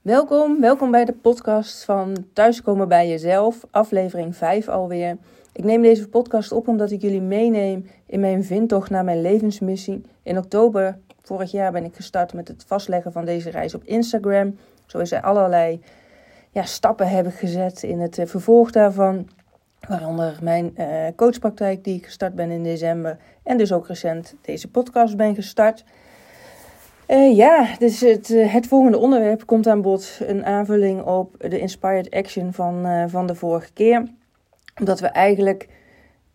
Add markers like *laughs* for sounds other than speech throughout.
Welkom, welkom bij de podcast van Thuiskomen bij Jezelf, aflevering 5 alweer. Ik neem deze podcast op omdat ik jullie meeneem in mijn vindtocht naar mijn levensmissie. In oktober vorig jaar ben ik gestart met het vastleggen van deze reis op Instagram. Zo is er allerlei ja, stappen hebben gezet in het eh, vervolg daarvan. Waaronder mijn uh, coachpraktijk die ik gestart ben in december. En dus ook recent deze podcast ben gestart. Uh, ja, dus het, uh, het volgende onderwerp komt aan bod. Een aanvulling op de Inspired Action van, uh, van de vorige keer. Omdat we eigenlijk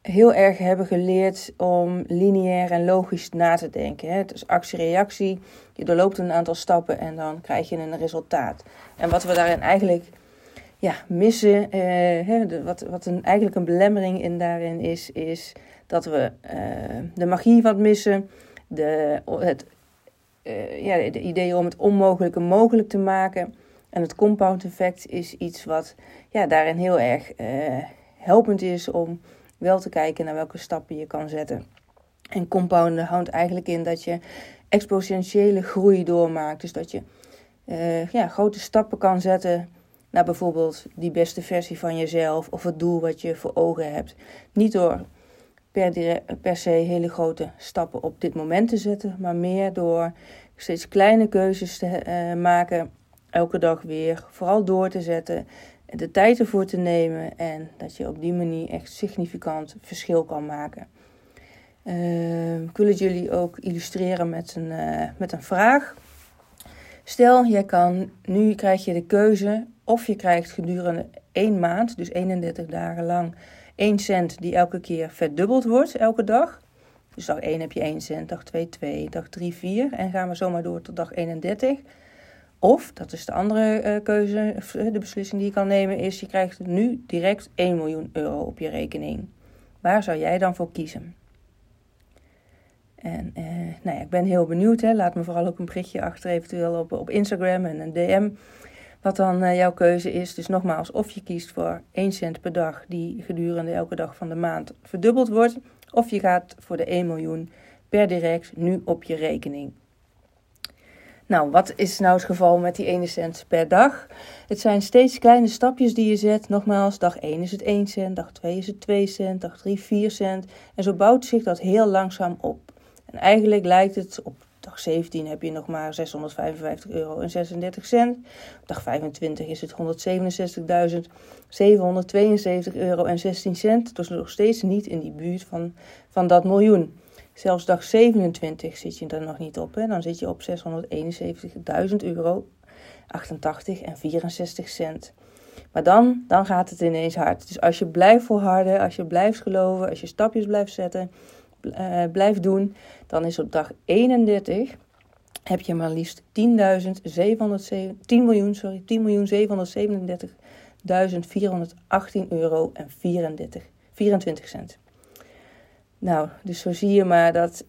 heel erg hebben geleerd om lineair en logisch na te denken. Hè. Het is actie-reactie. Je doorloopt een aantal stappen en dan krijg je een resultaat. En wat we daarin eigenlijk ja, missen, hè, wat, wat een, eigenlijk een belemmering in daarin is, is dat we de magie wat missen. De, het uh, ja, de idee om het onmogelijke mogelijk te maken. En het compound effect is iets wat ja, daarin heel erg uh, helpend is om wel te kijken naar welke stappen je kan zetten. En compounden houdt eigenlijk in dat je exponentiële groei doormaakt. Dus dat je uh, ja, grote stappen kan zetten naar bijvoorbeeld die beste versie van jezelf of het doel wat je voor ogen hebt. Niet door per, per se hele grote stappen op dit moment te zetten, maar meer door steeds kleine keuzes te uh, maken, elke dag weer, vooral door te zetten, de tijd ervoor te nemen en dat je op die manier echt significant verschil kan maken. Uh, ik wil het jullie ook illustreren met een, uh, met een vraag. Stel, jij kan, nu krijg je de keuze of je krijgt gedurende één maand, dus 31 dagen lang, 1 cent die elke keer verdubbeld wordt, elke dag. Dus dag 1 heb je 1 cent, dag 2 2, dag 3 4 en gaan we zomaar door tot dag 31. Of, dat is de andere uh, keuze, de beslissing die je kan nemen, is je krijgt nu direct 1 miljoen euro op je rekening. Waar zou jij dan voor kiezen? En uh, nou ja, ik ben heel benieuwd. Hè. Laat me vooral ook een berichtje achter, eventueel op, op Instagram en een DM. Wat dan uh, jouw keuze is. Dus nogmaals, of je kiest voor 1 cent per dag, die gedurende elke dag van de maand verdubbeld wordt. Of je gaat voor de 1 miljoen per direct nu op je rekening. Nou, wat is nou het geval met die 1 cent per dag? Het zijn steeds kleine stapjes die je zet. Nogmaals, dag 1 is het 1 cent, dag 2 is het 2 cent, dag 3 4 cent. En zo bouwt zich dat heel langzaam op. En eigenlijk lijkt het op dag 17 heb je nog maar 655 euro en 36 cent. Dag 25 is het 167.772 euro en 16 cent. Dus nog steeds niet in die buurt van, van dat miljoen. Zelfs dag 27 zit je er nog niet op. Hè? Dan zit je op 671.000 euro, 88 en 64 cent. Maar dan, dan gaat het ineens hard. Dus als je blijft volharden, als je blijft geloven, als je stapjes blijft zetten, uh, blijft doen, dan is op dag 31 heb je maar liefst 10.700, 10 miljoen, sorry, 10.737.418 euro en 34, 24 cent. Nou, dus zo zie je maar dat.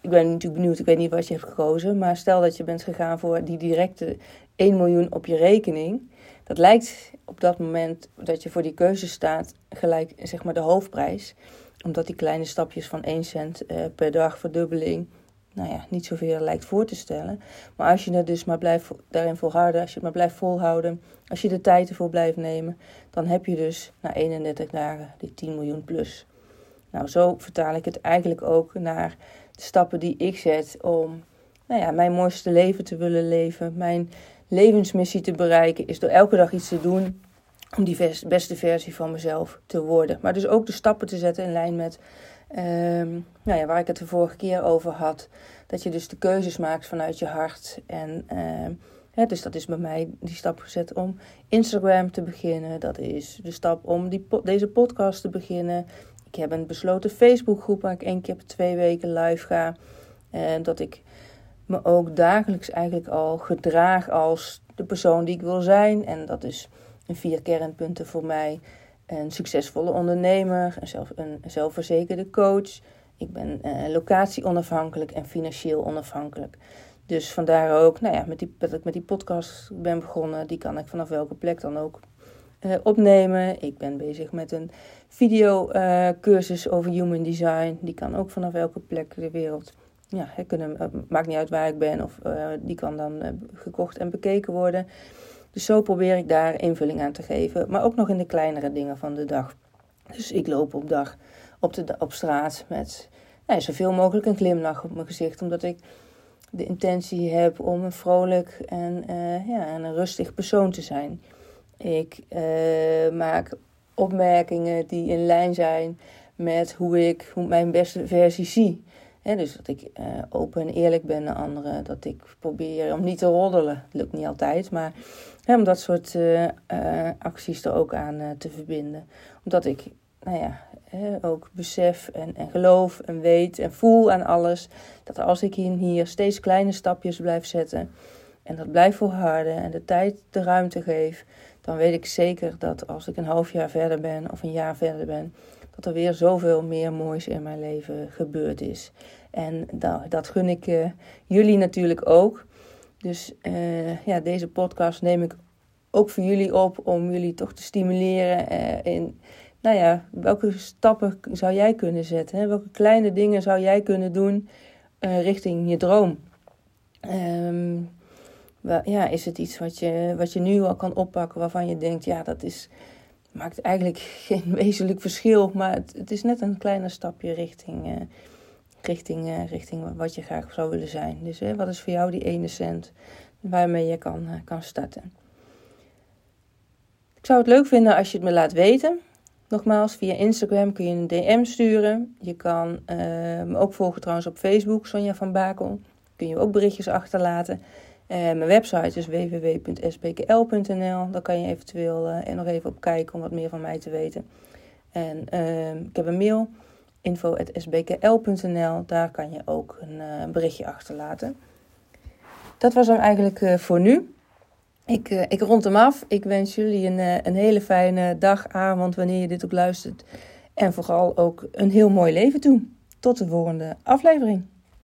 Ik ben natuurlijk benieuwd, ik weet niet wat je hebt gekozen. Maar stel dat je bent gegaan voor die directe 1 miljoen op je rekening. Dat lijkt op dat moment dat je voor die keuze staat gelijk zeg maar de hoofdprijs. Omdat die kleine stapjes van 1 cent uh, per dag verdubbeling nou ja, niet zoveel lijkt voor te stellen. Maar als je er dus maar blijft daarin volhouden, als je het maar blijft volhouden, als je de tijd ervoor blijft nemen, dan heb je dus na 31 dagen die 10 miljoen plus. Nou, zo vertaal ik het eigenlijk ook naar de stappen die ik zet om nou ja, mijn mooiste leven te willen leven. Mijn levensmissie te bereiken is door elke dag iets te doen om die beste versie van mezelf te worden. Maar dus ook de stappen te zetten in lijn met um, nou ja, waar ik het de vorige keer over had. Dat je dus de keuzes maakt vanuit je hart. En uh, dus dat is bij mij die stap gezet om Instagram te beginnen. Dat is de stap om die, deze podcast te beginnen. Ik heb een besloten Facebookgroep waar ik één keer per twee weken live ga. En dat ik me ook dagelijks eigenlijk al gedraag als de persoon die ik wil zijn. En dat is een vier kernpunten voor mij. Een succesvolle ondernemer, een, zelf, een zelfverzekerde coach. Ik ben uh, locatie onafhankelijk en financieel onafhankelijk. Dus vandaar ook, nou ja, met die, dat ik met die podcast ben begonnen. Die kan ik vanaf welke plek dan ook uh, opnemen. Ik ben bezig met een video uh, cursus over human design. Die kan ook vanaf welke plek de wereld ja, kunnen, maakt niet uit waar ik ben, of die kan dan gekocht en bekeken worden. Dus zo probeer ik daar invulling aan te geven. Maar ook nog in de kleinere dingen van de dag. Dus ik loop op dag op, de, op straat met nou, zoveel mogelijk een glimlach op mijn gezicht. Omdat ik de intentie heb om een vrolijk en, uh, ja, en een rustig persoon te zijn. Ik uh, maak opmerkingen die in lijn zijn met hoe ik hoe mijn beste versie zie. Dus dat ik uh, open en eerlijk ben naar anderen. Dat ik probeer om niet te roddelen. Dat lukt niet altijd. Maar om dat soort acties er ook aan te verbinden. Omdat ik nou ja, ook besef en, en geloof en weet en voel aan alles. Dat als ik hier steeds kleine stapjes blijf zetten en dat blijf volharden en de tijd de ruimte geef, dan weet ik zeker dat als ik een half jaar verder ben of een jaar verder ben, dat er weer zoveel meer moois in mijn leven gebeurd is. En dat, dat gun ik uh, jullie natuurlijk ook. Dus uh, ja, deze podcast neem ik ook voor jullie op om jullie toch te stimuleren uh, in nou ja, welke stappen zou jij kunnen zetten? Hè? Welke kleine dingen zou jij kunnen doen richting je droom? Um, ja, is het iets wat je, wat je nu al kan oppakken waarvan je denkt, ja, dat is, maakt eigenlijk *laughs* geen wezenlijk verschil, maar het, het is net een kleiner stapje richting, uh, richting, uh, richting wat je graag zou willen zijn. Dus wat is voor jou die ene cent waarmee je kan, kan starten? Ik zou het leuk vinden als je het me laat weten. Nogmaals, via Instagram kun je een DM sturen. Je kan me ook volgen trouwens op Facebook, Sonja van Bakel. Kun je ook berichtjes achterlaten. Uh, mijn website is www.sbkl.nl. Daar kan je eventueel uh, nog even op kijken om wat meer van mij te weten. En ik heb een mail, info.sbkl.nl. Daar kan je ook een berichtje achterlaten. Dat was hem eigenlijk voor nu. Ik, uh, ik rond hem af. Ik wens jullie een, uh, een hele fijne dag, avond, wanneer je dit ook luistert. En vooral ook een heel mooi leven toe. Tot de volgende aflevering.